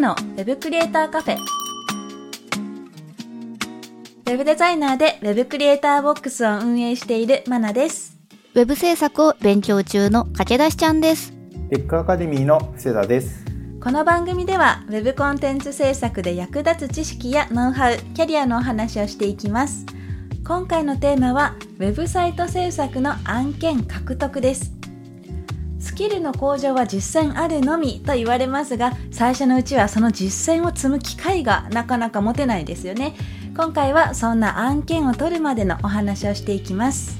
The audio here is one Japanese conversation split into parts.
のウェブクリエイターカフェウェブデザイナーでウェブクリエイターボックスを運営しているマナですウェブ制作を勉強中の駆け出しちゃんです。テックアカデミーの布施田です。この番組では Web コンテンツ制作で役立つ知識やノウハウ、キャリアのお話をしていきます。今回のテーマは Web サイト制作の案件獲得です。スキルの向上は実践あるのみと言われますが、最初のうちはその実践を積む機会がなかなか持てないですよね。今回はそんな案件を取るまでのお話をしていきます。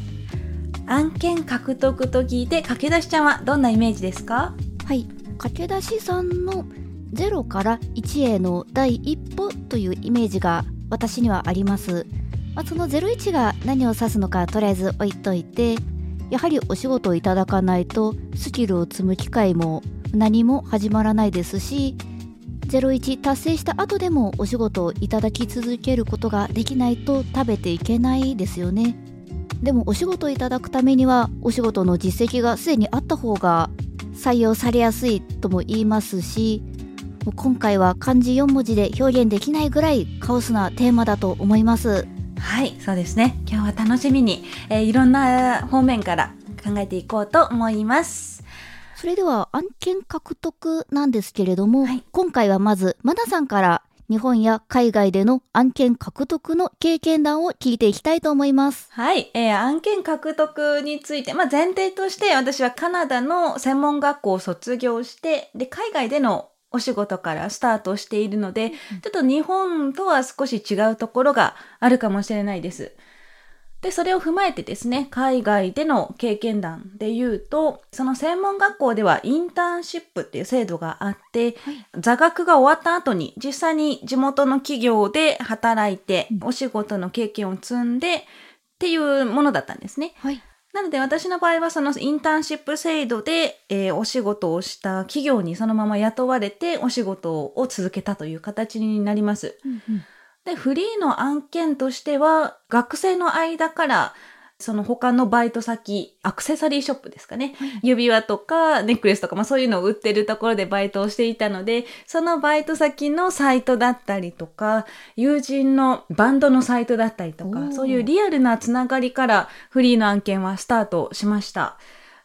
案件獲得と聞いて駆け出しちゃんはどんなイメージですか？はい。駆け出しさんの0から1への第一歩というイメージが私にはあります。まあ、その01が何を指すのかとりあえず置いといて、やはりお仕事をいただかないとスキルを積む機会も何も始まらないですし、01達成した後でもお仕事をいただき続けることができないと食べていけないですよね。でもお仕事をいただくためにはお仕事の実績がすでにあった方が採用されやすいとも言いますし今回は漢字4文字で表現できないぐらいカオスなテーマだと思いますはい、そうですね。今日は楽しみに、えーいろんな方面から考えていこうと思います。それでは案件獲得なんですけれども、はい今回はまずマナさんから日本や海外での案件獲得の経験談を聞いていきたいと思いますはい、えー案件獲得について、まあ、前提として私はカナダの専門学校を卒業して、で、海外でのお仕事からスタートしているので、ちょっと日本とは少し違うところがあるかもしれないです。で、それを踏まえてですね、海外での経験談で言うと、その専門学校ではインターンシップっていう制度があって、座学が終わった後に実際に地元の企業で働いて、お仕事の経験を積んでっていうものだったんですね。はいなので私の場合はそのインターンシップ制度で、えーお仕事をした企業にそのまま雇われてお仕事を続けたという形になります。で、フリーの案件としては、学生の間から、その他のバイト先、アクセサリーショップですかね。指輪とかネックレスとか、まあそういうのを売ってるところでバイトをしていたので、そのバイト先のサイトだったりとか、友人のバンドのサイトだったりとか、そういうリアルなつながりからフリーの案件はスタートしました。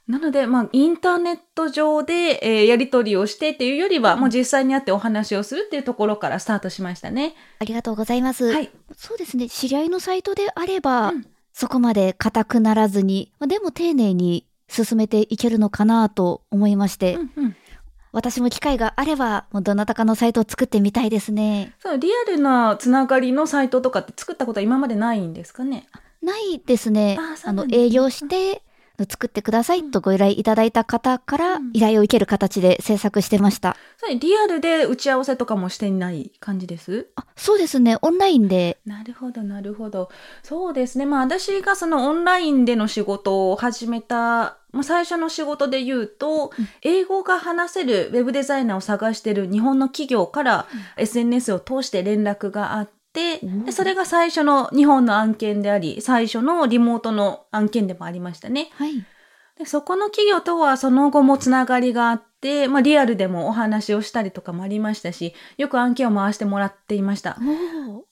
なので、まあ、インターネット上で、えーやり取りをしてっていうよりは、もう実際に会ってお話をするっていうところからスタートしましたね。ありがとうございます、はい。そうですね。知り合いのサイトであれば、うんそこまで硬くならずに、まあでも丁寧に進めていけるのかなと思いまして、うんうん私も機会があれば、もうどなたかのサイトを作ってみたいですね。そう、リアルなつながりのサイトとかって作ったことは今までないんですかね？ないですね。あの、営業して、作ってくださいとご依頼いただいた方からうん依頼を受ける形で制作してました。それリアルで打ち合わせとかもしていない感じです？あ、そうですね。オンラインで。なるほど、なるほど。そうですね。まあ私がそのオンラインでの仕事を始めた、まあ、最初の仕事で言うと、英語が話せるウェブデザイナーを探してる日本の企業から、SNS を通して連絡があって、でそれが最初の日本の案件であり、最初のリモートの案件でもありましたね。はい。でそこの企業とはその後もつながりがあって、まあ、リアルでもお話をしたりとかもありましたし、よく案件を回してもらっていました。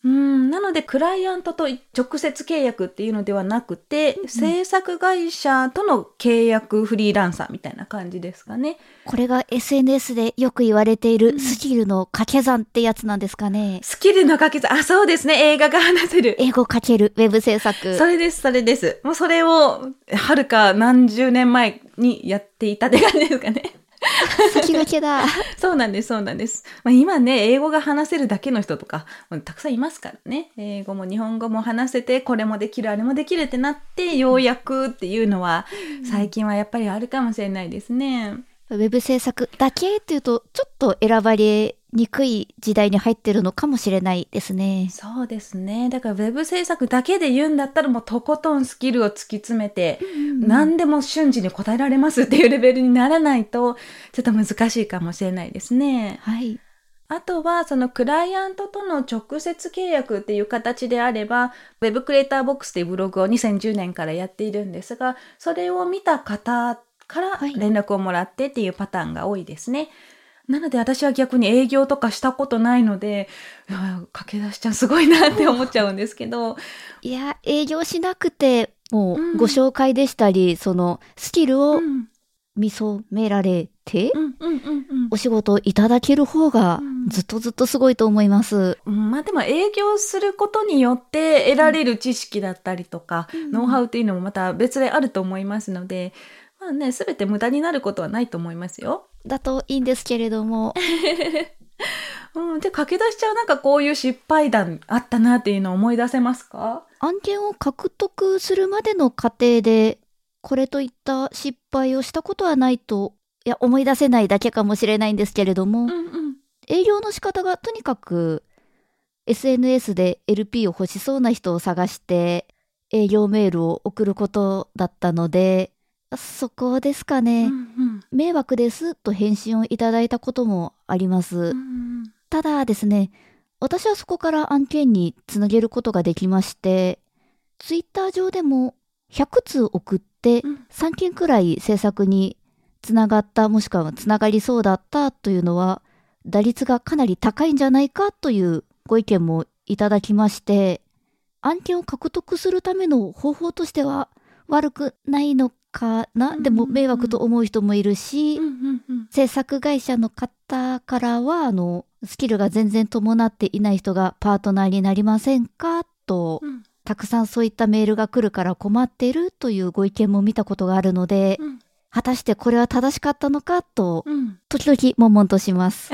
うん、なので、クライアントと直接契約っていうのではなくて、制作会社との契約フリーランサーみたいな感じですかね。これが SNS でよく言われているスキルの掛け算ってやつなんですかね。スキルの掛け算、あ、そうですね、映画が話せる。英語かけるウェブ制作。それです、それです。もうそれを、はるか何十年前にやっていたって感じですかね。先駆けだ。そうなんです、そうなんです。まあ、今ね、英語が話せるだけの人とか、たくさんいますからね。英語も日本語も話せて、これもできる、あれもできるってなって、ようやくっていうのは、最近はやっぱりあるかもしれないですね。ウェブ制作だけっていうと、ちょっと選ばれにくい時代に入ってるのかもしれないですね。そうですね。だからウェブ制作だけで言うんだったらもうとことんスキルを突き詰めて、何でも瞬時に答えられますっていうレベルにならないと、ちょっと難しいかもしれないですね。はい。あとは、そのクライアントとの直接契約っていう形であれば、Web クリエイターボックスっていうブログを2010年からやっているんですが、それを見た方からはい連絡をもらってっていうパターンが多いですね。なので私は逆に営業とかしたことないので、駆け出しちゃんすごいなって思っちゃうんですけど、いや、営業しなくて、もうん。うご紹介でしたり、そのスキルうをん、見初められて、うん、うん、うん、うん。お仕事をいただける方がうん。ずっとずっとすごいと思います。うん。まあでも営業することによって得られる知識だったりとか、うん。ノウハウっていうのもまた別であると思いますので、まあね、すべて無駄になることはないと思いますよ。だといいんですけれども、うん。で、駆け出しちゃうなんかこういう失敗談あったなっていうのを思い出せますか？案件を獲得するまでの過程で、これといった失敗をしたことはないと、いや、思い出せないだけかもしれないんですけれども、うんうん。営業の仕方がとにかく SNS で LP を欲しそうな人を探して営業メールを送ることだったので、そこですかね。うん迷惑ですと返信をいただいたこともあります。うん。ただですね、私はそこから案件につなげることができまして、ツイッター上でも100通送ってうん3件くらい制作につながったもしくはつながりそうだったというのは打率がかなり高いんじゃないかというご意見もいただきまして、案件を獲得するための方法としては悪くないのかな、でも迷惑と思う人もいるし。制作会社の方からは、あの、スキルが全然伴っていない人がパートナーになりませんか？と、うんたくさんそういったメールが来るから困っているというご意見も見たことがあるので、うん果たしてこれは正しかったのか？と、うん。時々悶々とします。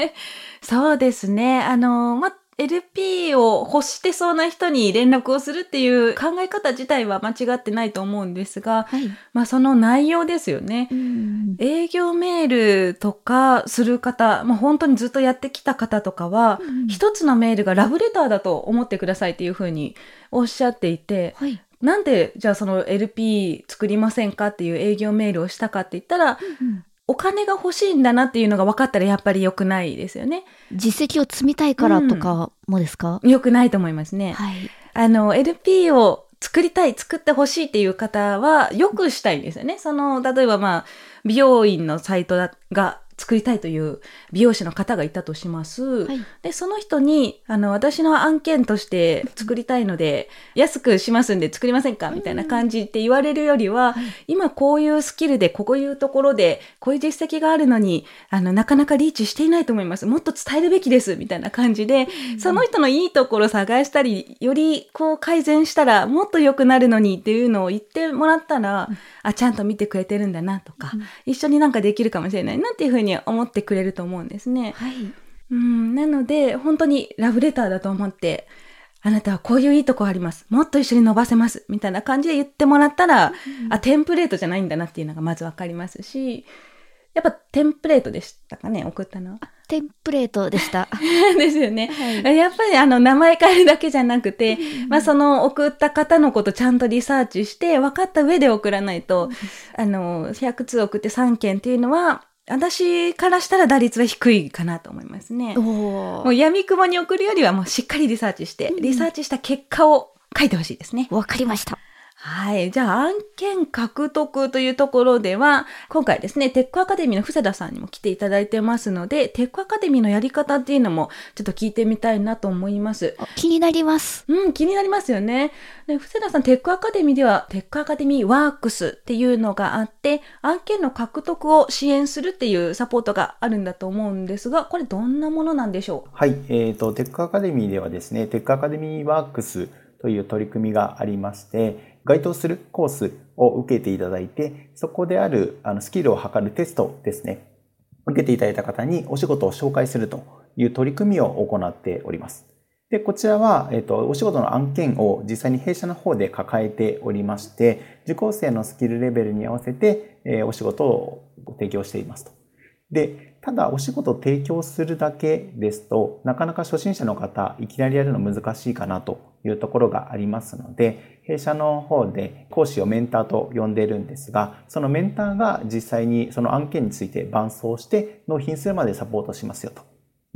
そうですね。あの、ま、LP を欲してそうな人に連絡をするっていう考え方自体は間違ってないと思うんですが、はい。まあその内容ですよね。うん。営業メールとかする方、まあ本当にずっとやってきた方とかは、うん一つのメールがラブレターだと思ってくださいっていうふうにおっしゃっていて、はい。なんでじゃあその LP 作りませんかっていう営業メールをしたかって言ったら、うんお金が欲しいんだなっていうのが分かったらやっぱり良くないですよね。実績を積みたいからとかもですか、良くないと思いますね。はい。あの、LP を作りたい、作ってほしいっていう方は、よくしたいんですよね。その、例えばまあ、美容院のサイトだが作りたいという美容師の方がいたとします。はい。で、その人に、あの、私の案件として作りたいので、安くしますんで作りませんか？みたいな感じって言われるよりは、今こういうスキルで、こういうところで、こういう実績があるのに、あの、なかなかリーチしていないと思います。もっと伝えるべきです。みたいな感じで、その人のいいところ探したり、よりこう改善したらもっと良くなるのにっていうのを言ってもらったら、あ、ちゃんと見てくれてるんだなとか、一緒になんかできるかもしれないなっていうふうに思ってくれると思うんですね。はい。うん、なので、本当にラブレターだと思って、あなたはこういういいとこあります。もっと一緒に伸ばせます。みたいな感じで言ってもらったら、あ、テンプレートじゃないんだなっていうのがまずわかりますし、やっぱテンプレートでしたかね、送ったのは。テンプレートでした。ですよね。はい。やっぱりあの名前変えるだけじゃなくて、まあその送った方のことちゃんとリサーチして分かった上で送らないと、あの、100通送って3件っていうのは、私からしたら打率は低いかなと思いますね。おもーう闇雲に送るよりはもうしっかりリサーチして、リサーチした結果を書いてほしいですね。わかりました。はい。じゃあ、案件獲得というところでは、今回ですね、テックアカデミーの布施田さんにも来ていただいてますので、テックアカデミーのやり方っていうのもちょっと聞いてみたいなと思います。あ気になります。うん、気になりますよね。で、布施田さん、テックアカデミーでは、テックアカデミーワークスっていうのがあって、案件の獲得を支援するっていうサポートがあるんだと思うんですが、これどんなものなんでしょはい、えっ、と、テックアカデミーではですね、テックアカデミーワークスという取り組みがありまして、該当するコースを受けていただいて、そこであるあのスキルを測るテストですね、受けていただいた方にお仕事を紹介するという取り組みを行っております。で、こちらは、えっ、と、お仕事の案件を実際に弊社の方で抱えておりまして、受講生のスキルレベルに合わせて、えーお仕事を提供していますと。で、ただお仕事を提供するだけですと、なかなか初心者の方、いきなりやるの難しいかなというところがありますので、弊社の方で講師をメンターと呼んでいるんですが、そのメンターが実際にその案件について伴走して納品するまでサポートしますよと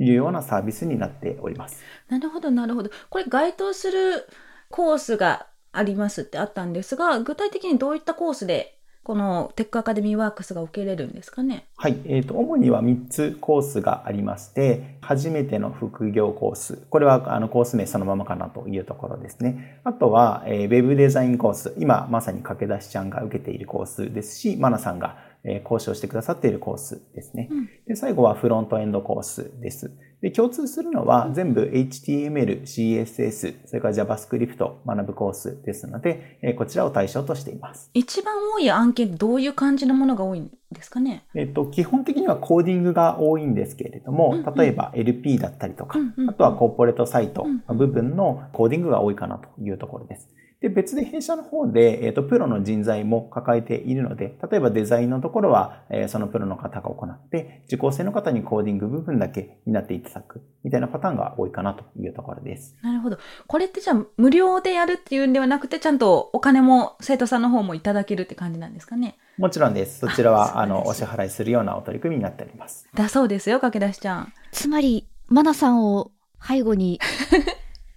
いうようなサービスになっております。なるほど、なるほど。これ該当するコースがありますってあったんですが、具体的にどういったコースでこのテックアカデミーワークスが受けれるんですかね？はい。えっ、ー、と、主には3つコースがありまして、初めての副業コース。これは、あの、コース名そのままかなというところですね。あとは、えー、ウェブデザインコース。今、まさに駆け出しちゃんが受けているコースですし、マナさんが、えー、講師をしてくださっているコースですね。うん、で、最後はフロントエンドコースです。で、共通するのは全部 HTML、CSS、それから JavaScript 学ぶコースですので、えこちらを対象としています。一番多い案件どういう感じのものが多いんですかね？えっと、基本的にはコーディングが多いんですけれども、うんうん、例えば LP だったりとか、うんうん、あとはコーポレートサイトの部分のコーディングが多いかなというところです。で、別で弊社の方で、えっ、ー、と、プロの人材も抱えているので、例えばデザインのところは、えー、そのプロの方が行って、受講生の方にコーディング部分だけになっていただく、みたいなパターンが多いかなというところです。なるほど。これってじゃあ、無料でやるっていうんではなくて、ちゃんとお金も生徒さんの方もいただけるって感じなんですかね？もちろんです。そちらは、あの、お支払いするようなお取り組みになっております。だそうですよ、駆け出しちゃん。つまり、マナさんを背後に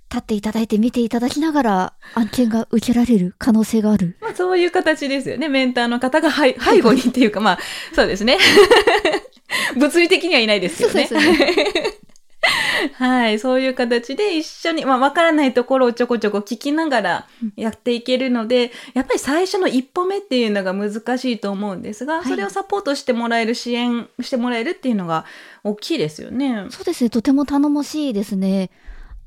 立っていただいて見ていただきながら案件が受けられる可能性がある。まあそういう形ですよね。メンターの方が背後にっていうか、まあそうですね。物理的にはいないですよね。そうですね。はい。そういう形で一緒に、まあ、わからないところをちょこちょこ聞きながらやっていけるので、やっぱり最初の一歩目っていうのが難しいと思うんですが、それをサポートしてもらえる、支援してもらえるっていうのが大きいですよね。そうですね。とても頼もしいですね。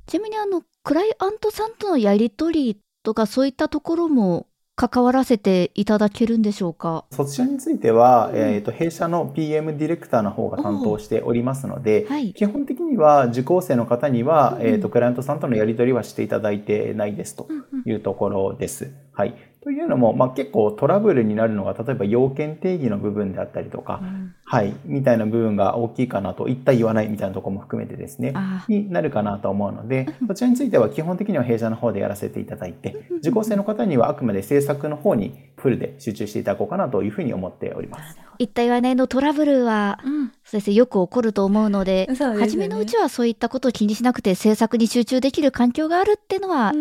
ちなみにあの、クライアントさんとのやり取りとかそういったところも関わらせていただけるんでしょうか？そちらについては、うん、えーと、弊社の PM ディレクターの方が担当しておりますので、はい、基本的には受講生の方には、うん、えーと、クライアントさんとのやり取りはしていただいてないですというところです。うんうん、はい。というのも、まあ、結構トラブルになるのが、例えば要件定義の部分であったりとか、うん、はい、みたいな部分が大きいかなと、言った言わないみたいなところも含めてですね、になるかなと思うので、そちらについては基本的には弊社の方でやらせていただいて、受講生の方にはあくまで制作の方にフルで集中していただこうかなというふうに思っております。言った言わないのトラブルは、うん、そうですね、よく起こると思うので、でね、初めのうちはそういったことを気にしなくて制作に集中できる環境があるっていうのは、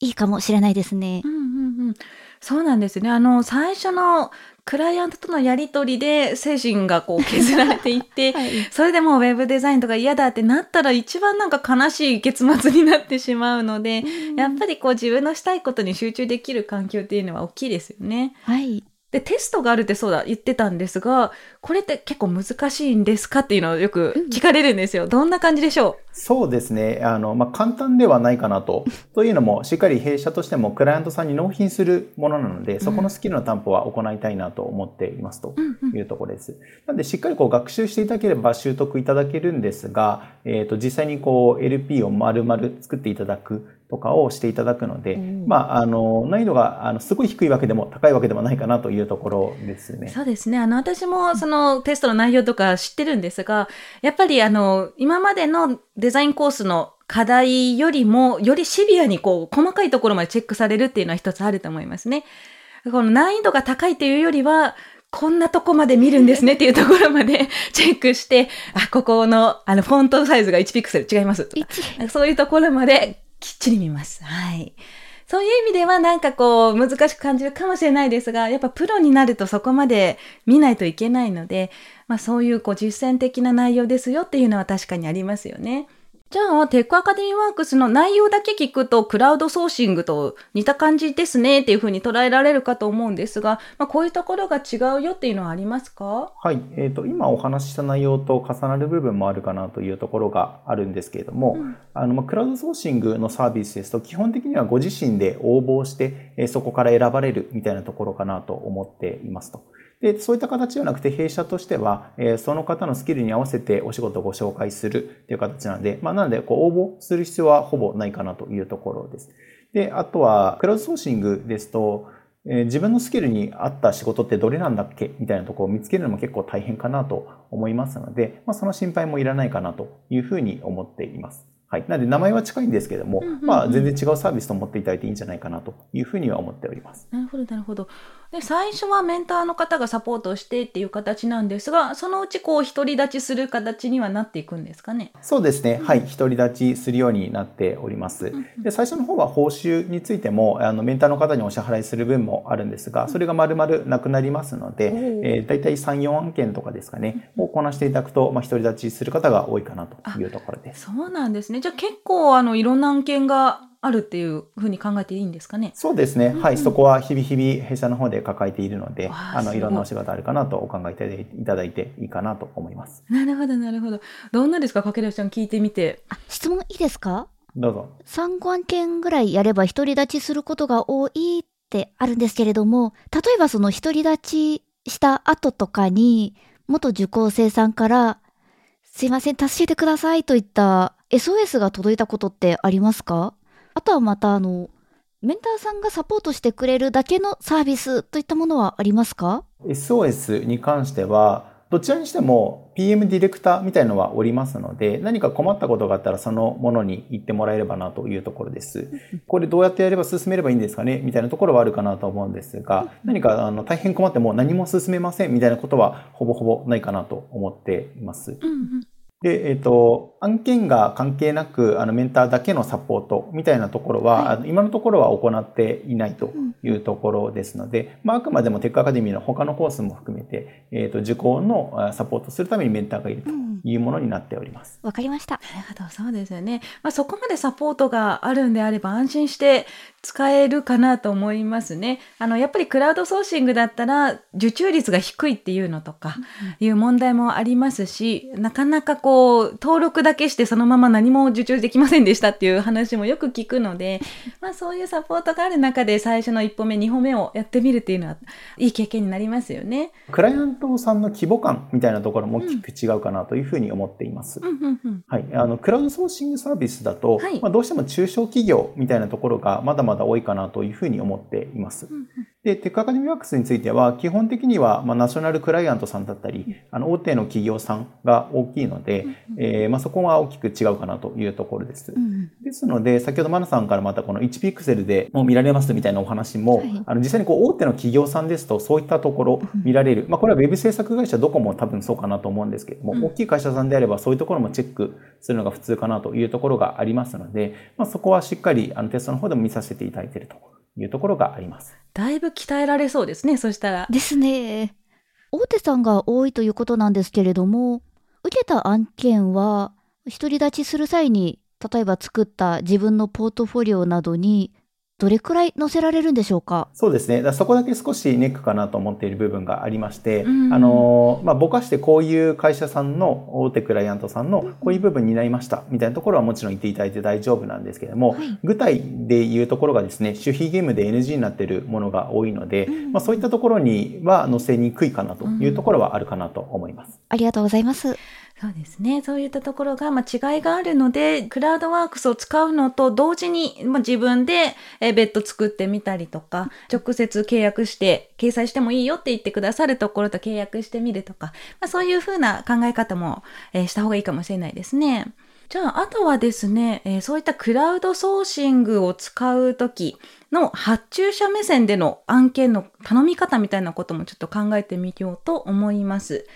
いいかもしれないですね。うんうんうんそうなんですね。あの、最初のクライアントとのやりとりで精神がこう削られていって、はい、それでもうウェブデザインとか嫌だってなったら一番なんか悲しい結末になってしまうので、やっぱりこう自分のしたいことに集中できる環境っていうのは大きいですよね。はい。で、テストがあるってそうだ、言ってたんですが、これって結構難しいんですかっていうのをよく聞かれるんですよ。どんな感じでしょう？そうですね。あの、まあ、簡単ではないかなと。というのも、しっかり弊社としてもクライアントさんに納品するものなので、そこのスキルの担保は行いたいなと思っていますというところです。なので、しっかりこう学習していただければ習得いただけるんですが、えっ、ー、と、実際にこう LP を丸々作っていただくとかをしていただくので、うん、まあ、あの、難易度が、あの、すごい低いわけでも高いわけでもないかなというところですね。そうですね。あの、私もそのテストの内容とか知ってるんですが、やっぱりあの、今までのデザインコースの課題よりも、よりシビアにこう、細かいところまでチェックされるっていうのは一つあると思いますね。この難易度が高いというよりは、こんなとこまで見るんですねっていうところまで チェックして、あ、ここの、あの、フォントサイズが1ピクセル違いますそういうところまできっちり見ます。はい。そういう意味ではなんかこう難しく感じるかもしれないですが、やっぱプロになるとそこまで見ないといけないので、まあそういうこう実践的な内容ですよっていうのは確かにありますよね。じゃあ、テックアカデミーワークスの内容だけ聞くと、クラウドソーシングと似た感じですねっていうふうに捉えられるかと思うんですが、まあ、こういうところが違うよっていうのはありますか？はい。えっ、ー、と、今お話しした内容と重なる部分もあるかなというところがあるんですけれども、うん、あの、まあ、クラウドソーシングのサービスですと、基本的にはご自身で応募して、えそこから選ばれるみたいなところかなと思っていますと。で、そういった形ではなくて、弊社としては、えー、その方のスキルに合わせてお仕事をご紹介するという形なので、まあ、なので、こう、応募する必要はほぼないかなというところです。で、あとは、クラウドソーシングですと、えー自分のスキルに合った仕事ってどれなんだっけ？みたいなところを見つけるのも結構大変かなと思いますので、まあ、その心配もいらないかなというふうに思っています。はい。なので名前は近いんですけども、うんうんうんまあ全然違うサービスと思っていただいていいんじゃないかなというふうには思っております。なるほど、なるほど。で、最初はメンターの方がサポートをしてっていう形なんですが、そのうちこう、独り立ちする形にはなっていくんですかね？そうですね。はい。独り立ちするようになっております。で、最初の方は報酬についても、あの、メンターの方にお支払いする分もあるんですが、それが丸々なくなりますので、おーえー、大体3、4案件とかですかね、をこなしていただくと、まあ、独り立ちする方が多いかなというところです。そうなんですね。じゃあ結構、あの、いろんな案件があるっていうふうに考えていいんですかね？そうですね。はい。うんそこは日々日々弊社の方で抱えているので、わああの、いいろんなお仕事あるかなとお考えいただいていただいていいかなと思います。なるほど、なるほど。どんなですか、かけらちゃん聞いてみて？あ、質問いいですか？どうぞ。3、5案件ぐらいやれば独り立ちすることが多いってあるんですけれども、例えばその独り立ちした後とかに、元受講生さんから、すいません、助けてくださいといった SOS が届いたことってありますか？あとはまたあの、メンターさんがサポートしてくれるだけのサービスといったものはありますか？SOS に関しては、どちらにしても PM ディレクターみたいのはおりますので、何か困ったことがあったらそのものに言ってもらえればなというところです。これどうやってやれば進めればいいんですかね？みたいなところはあるかなと思うんですが、何かあの大変困っても何も進めませんみたいなことはほぼほぼないかなと思っています。うんうん。で、えっ、と、案件が関係なく、あの、メンターだけのサポートみたいなところは、はいあの今のところは行っていないというところですので、まあ、あくまでもテックアカデミーの他のコースも含めて、えっ、と、受講のあサポートするためにメンターがいるとうんいうものになっております。わかりました。なるほど、そうですよね。まあ、そこまでサポートがあるんであれば安心して使えるかなと思いますね。あの、やっぱりクラウドソーシングだったら受注率が低いっていうのとかいう問題もありますし、なかなかこう、登録だけしてそのまま何も受注できませんでしたっていう話もよく聞くので、まあそういうサポートがある中で最初の一歩目、二歩目をやってみるっていうのはいい経験になりますよね。クライアントさんの規模感みたいなところも大きく違うかなというふうに思っています。はい、あのクラウドソーシングサービスだと、はいまあ、どうしても中小企業みたいなところがまだまだ多いかなというふうに思っています。で、テックアカデミーワークスについては、基本的には、まあ、ナショナルクライアントさんだったり、あの、大手の企業さんが大きいので、えーまあ、そこは大きく違うかなというところです。うんですので、先ほどマナさんからまたこの1ピクセルでもう見られますみたいなお話も、はいあの実際にこう大手の企業さんですとそういったところ見られる。まあこれはウェブ制作会社どこも多分そうかなと思うんですけども、うん大きい会社さんであればそういうところもチェックするのが普通かなというところがありますので、まあそこはしっかりあのテストの方でも見させていただいているというところがあります。だいぶ鍛えられそうですね、そしたら。ですね。大手さんが多いということなんですけれども、受けた案件は、独り立ちする際に、例えば作った自分のポートフォリオなどに、どれくらい載せられるんでしょうか？そうですね。そこだけ少しネックかなと思っている部分がありまして、うんあの、まあ、ぼかしてこういう会社さんの大手クライアントさんのこういう部分になりましたみたいなところはもちろん言っていただいて大丈夫なんですけれども、はい具体で言うところがですね、守秘義務で NG になっているものが多いので、うんまあ、そういったところには載せにくいかなというところはあるかなと思います。ありがとうございます。そうですね。そういったところが、まあ、違いがあるので、クラウドワークスを使うのと同時に、まあ、自分でえー別途作ってみたりとか、直接契約して、掲載してもいいよって言ってくださるところと契約してみるとか、まあ、そういうふうな考え方も、えーした方がいいかもしれないですね。じゃあ、あとはですね、えーそういったクラウドソーシングを使うときの発注者目線での案件の頼み方みたいなこともちょっと考えてみようと思います。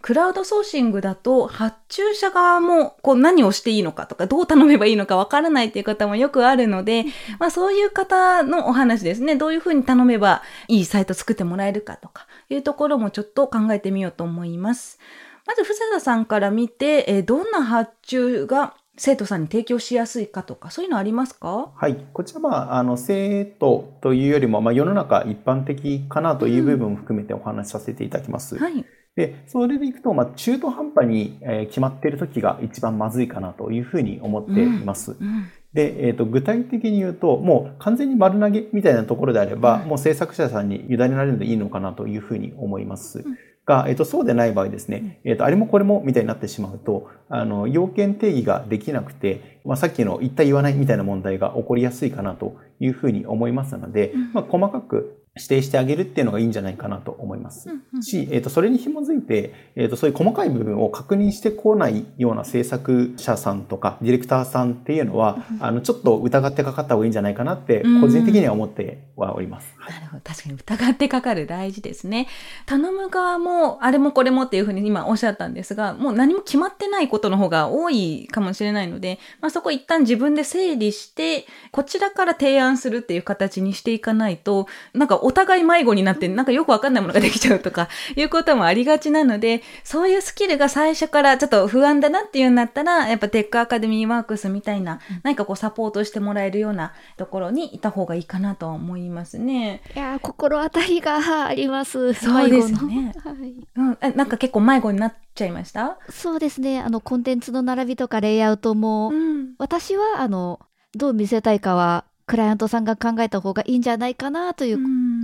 クラウドソーシングだと発注者側もこう何をしていいのかとかどう頼めばいいのかわからないっていう方もよくあるので、まあそういう方のお話ですね。どういうふうに頼めばいいサイト作ってもらえるかとかいうところもちょっと考えてみようと思います。まず、藤田さんから見て、えーどんな発注が生徒さんに提供しやすいかとか、そういうのありますか？はい。こちらは、あの、生徒というよりも、まあ、世の中一般的かなという部分も含めてお話しさせていただきます。はい。で、それでいくと、まあ、中途半端に、えー決まっている時が一番まずいかなというふうに思っています。うん。で、えっ、と、具体的に言うと、もう完全に丸投げみたいなところであれば、もう制作者さんに委ねられるのでいいのかなというふうに思います。が、えっ、と、そうでない場合ですね、えっ、と、あれもこれもみたいになってしまうと、あの、要件定義ができなくて、まあ、さっきの言った言わないみたいな問題が起こりやすいかなというふうに思いますので、まあ、細かく、指定してあげるっていうのがいいんじゃないかなと思います。し、えっ、と、それに紐づいて、えっ、と、そういう細かい部分を確認してこないような制作者さんとか、ディレクターさんっていうのは、あの、ちょっと疑ってかかった方がいいんじゃないかなって、うん個人的には思ってはおります。はいなるほど。確かに疑ってかかる大事ですね。頼む側も、あれもこれもっていうふうに今おっしゃったんですが、もう何も決まってないことの方が多いかもしれないので、まあそこ一旦自分で整理して、こちらから提案するっていう形にしていかないと、なんかお互い迷子になって、なんかよくわかんないものができちゃうとか、いうこともありがちなので、そういうスキルが最初からちょっと不安だなっていうんだったら、やっぱテックアカデミーワークスみたいな、何かこうサポートしてもらえるようなところにいた方がいいかなとは思いますね。いやー心当たりがあります。そうですねはい。うん、えなんか結構迷子になっちゃいました？そうですね。あの、コンテンツの並びとかレイアウトも、ん。私は、あの、どう見せたいかは、クライアントさんが考えた方がいいんじゃないかなという、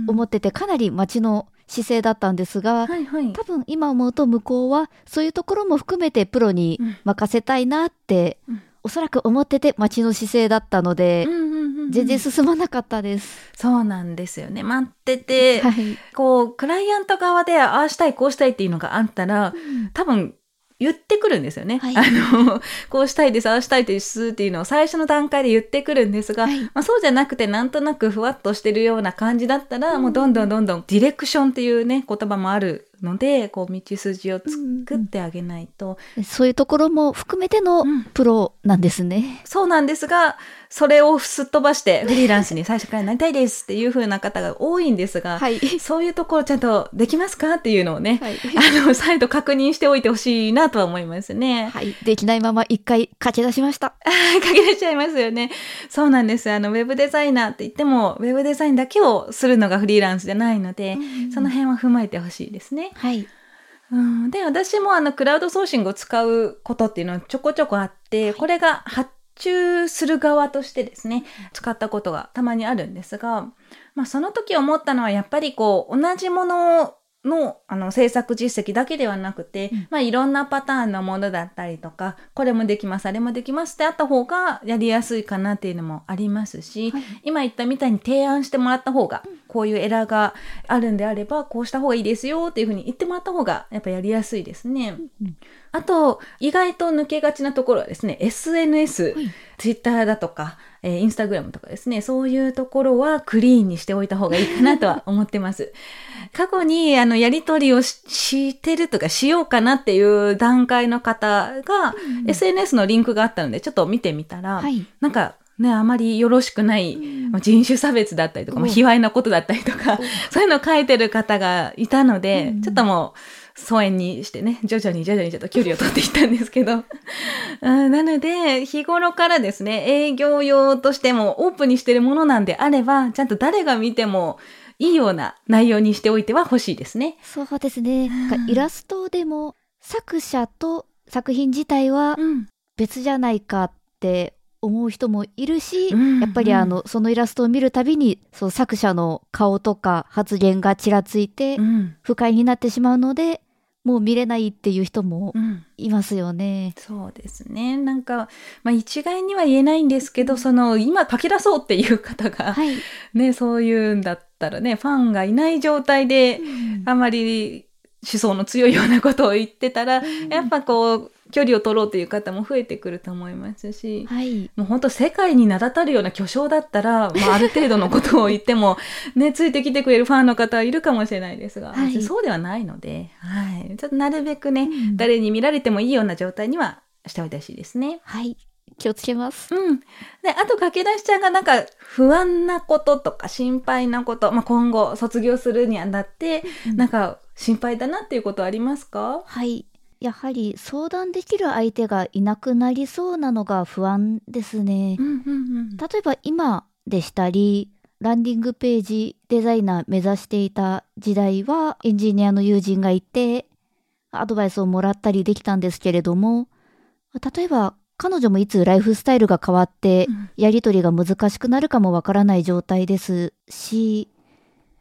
思ってて、かなり待ちの姿勢だったんですが、はいはい。多分今思うと向こうは、そういうところも含めてプロにうん任せたいなって、うんおそらく思ってて待ちの姿勢だったので、うんうんうんうん全然進まなかったです。そうなんですよね。待ってて、はい。こう、クライアント側で、ああしたい、こうしたいっていうのがあったら、多分、言ってくるんですよね。はい。あの、こうしたいです、ああしたいですっていうのを最初の段階で言ってくるんですが、はい。まあ、そうじゃなくてなんとなくふわっとしてるような感じだったら、もうどんどんどんどんディレクションっていうね、言葉もあるので、こう道筋を作ってあげないと。そういうところも含めてのうんプロなんですね。そうなんですが、それをすっ飛ばしてフリーランスに最初からなりたいですっていう風な方が多いんですが、はい。そういうところちゃんとできますかっていうのをね、はい。あの、再度確認しておいてほしいなとは思いますね。はい。できないまま一回駆け出しました。書き出しちゃいますよね。そうなんです。あの、ウェブデザイナーって言っても、ウェブデザインだけをするのがフリーランスじゃないので、その辺は踏まえてほしいですね。はい。うん、で、私もあの、クラウドソーシングを使うことっていうのはちょこちょこあって、これが発注する側としてですね、使ったことがたまにあるんですが、まあ、その時思ったのはやっぱりこう、同じものの、あの、制作実績だけではなくて、うん。まあ、いろんなパターンのものだったりとか、これもできます、あれもできますってあった方がやりやすいかなっていうのもありますし、はい。今言ったみたいに提案してもらった方が、こういうエラーがあるんであれば、こうした方がいいですよっていうふうに言ってもらった方が、やっぱやりやすいですね。うんあと、意外と抜けがちなところはですね、SNS、はい Twitter だとか、えー、インスタグラムとかですね、そういうところはクリーンにしておいた方がいいかなとは思ってます。過去に、あの、やりとりをししてるとか、しようかなっていう段階の方が、うん。SNS のリンクがあったので、ちょっと見てみたら、はい。なんか、ね、あまりよろしくない、まあ人種差別だったりとか、まあ、お卑猥なことだったりとか、そういうのを書いてる方がいたので、うん。ちょっともう、疎遠にしてね、徐々に徐々にちょっと距離を取っていったんですけど。うんなので、日頃からですね、営業用としてもオープンにしてるものなんであれば、ちゃんと誰が見てもいいような内容にしておいては欲しいですね。そうですね。イラストでも作者と作品自体はうん。別じゃないかって思う人もいるし、うんやっぱりあの、そのイラストを見るたびに、そう作者の顔とか発言がちらついてうん。不快になってしまうので、もう見れないっていう人もうん。いますよね。そうですね。なんか、まあ一概には言えないんですけど、その、今書き出そうっていう方が、はい。ね、そういうんだったらね、ファンがいない状態で、あまり思想の強いようなことを言ってたら、やっぱこう、距離を取ろうという方も増えてくると思いますし、はい。もう本当世界に名だたるような巨匠だったら、まあ、ある程度のことを言っても、ね、ついてきてくれるファンの方はいるかもしれないですが、はいそうではないので、はい。ちょっとなるべくね、うん誰に見られてもいいような状態にはしておいてほしいですね。はい。気をつけます。うん。で、あと、駆け出しちゃんがなんか、不安なこととか心配なこと、まあ、今後卒業するにあたって、なんか、心配だなっていうことありますか？はい。やはり相談できる相手がいなくなりそうなのが不安ですね。んうん例えば今でしたり、ランディングページデザイナー目指していた時代はエンジニアの友人がいて、アドバイスをもらったりできたんですけれども、例えば彼女もいつライフスタイルが変わってうんやりとりが難しくなるかもわからない状態ですし、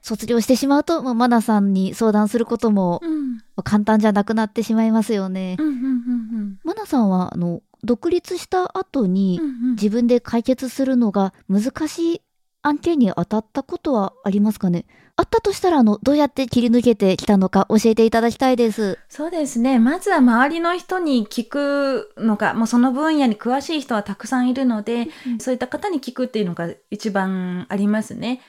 卒業してしまうと、まあマナさんに相談することも簡単じゃなくなってしまいますよね。うんうんうんマナさんは、あの、独立した後にうん。自分で解決するのが難しい案件に当たったことはありますかね？あったとしたら、あの、どうやって切り抜けてきたのか教えていただきたいです。そうですね。まずは周りの人に聞くのが、もうその分野に詳しい人はたくさんいるので、そういった方に聞くっていうのが一番ありますね。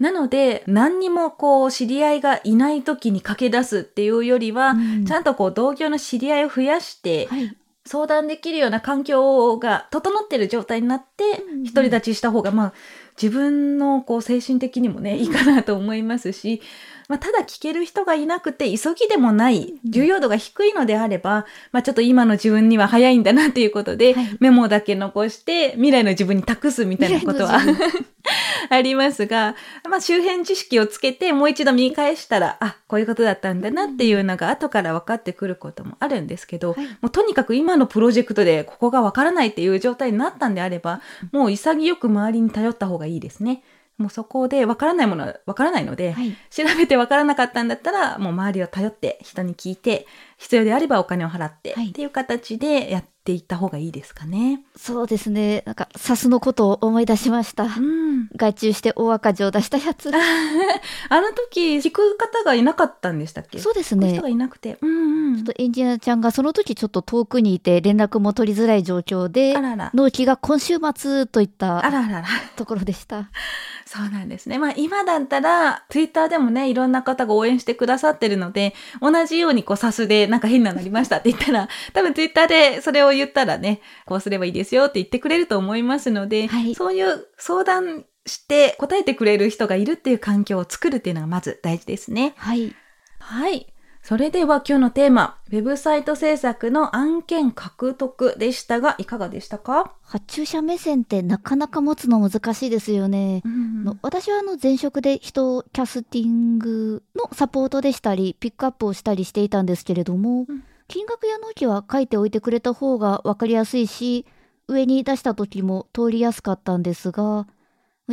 なので、何にもこう、知り合いがいない時に駆け出すっていうよりは、うんちゃんとこう、同業の知り合いを増やして、はい。相談できるような環境が整ってる状態になってうん、独り立ちした方が、まあ、自分のこう精神的にもね、いいかなと思いますし、まあ、ただ聞ける人がいなくて、急ぎでもない、重要度が低いのであれば、まあ、ちょっと今の自分には早いんだなっていうことで、はい。メモだけ残して、未来の自分に託すみたいなことは ありますが、まあ、周辺知識をつけて、もう一度見返したら、あ、こういうことだったんだなっていうのが後から分かってくることもあるんですけど、はい。もうとにかく今のプロジェクトでここが分からないっていう状態になったんであれば、もう潔く周りに頼った方がいいですね。もうそこで分からないものは分からないので、はい。調べて分からなかったんだったら、もう周りを頼って人に聞いて、必要であればお金を払って、はいっていう形でやっていった方がいいですかね。そうですね。なんか、サスのことを思い出しました。うん。外注して大赤字を出したやつ。あの時、聞く方がいなかったんでしたっけ？そうですね人が。いなくて。うんうん。ちょっとエンジニアちゃんがその時ちょっと遠くにいて連絡も取りづらい状況であ、らら。納期が今週末といったあららら。ところでした。そうなんですね。まあ今だったら、ツイッターでもね、いろんな方が応援してくださってるので、同じようにこうサスでなんか変なのありましたって言ったら、多分ツイッターでそれを言ったらね、こうすればいいですよって言ってくれると思いますので、はいそういう相談して答えてくれる人がいるっていう環境を作るっていうのがまず大事ですね。はい。はい。それでは今日のテーマ、ウェブサイト制作の案件獲得でしたが、いかがでしたか、発注者目線ってなかなか持つの難しいですよね。の私はあの前職で人をキャスティングのサポートでしたり、ピックアップをしたりしていたんですけれども、うん金額や納期は書いておいてくれた方が分かりやすいし、上に出した時も通りやすかったんですが、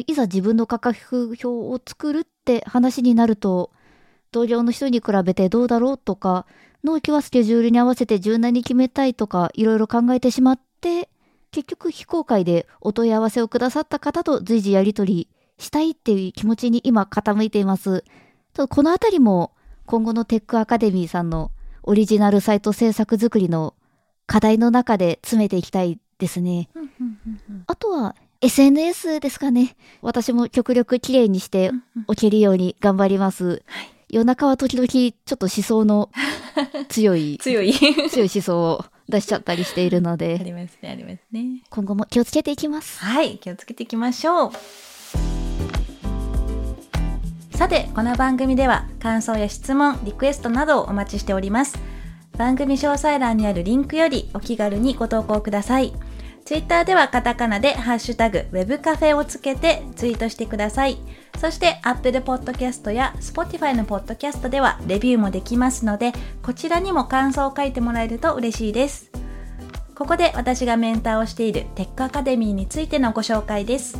いざ自分の価格表を作るって話になると、同僚の人に比べてどうだろうとか、納期はスケジュールに合わせて柔軟に決めたいとか、いろいろ考えてしまって、結局非公開でお問い合わせをくださった方と随時やり取りしたいっていう気持ちに今傾いています。このあたりも今後のテックアカデミーさんのオリジナルサイト制作作りの課題の中で詰めていきたいですね。あとは SNS ですかね。私も極力綺麗にしておけるように頑張ります。夜中は時々ちょっと思想の 強い、強い。強い思想を出しちゃったりしているのあで、りますね、ありますね。今後も気をつけていきます。はい、気をつけていきましょう。さて、この番組では感想や質問、リクエストなどをお待ちしております。番組詳細欄にあるリンクよりお気軽にご投稿ください。ツイッターではカタカナでハッシュタグ web カフェをつけてツイートしてください。そして Apple Podcast や Spotify の Podcast ではレビューもできますので、こちらにも感想を書いてもらえると嬉しいです。ここで私がメンターをしているテックアカデミーについてのご紹介です。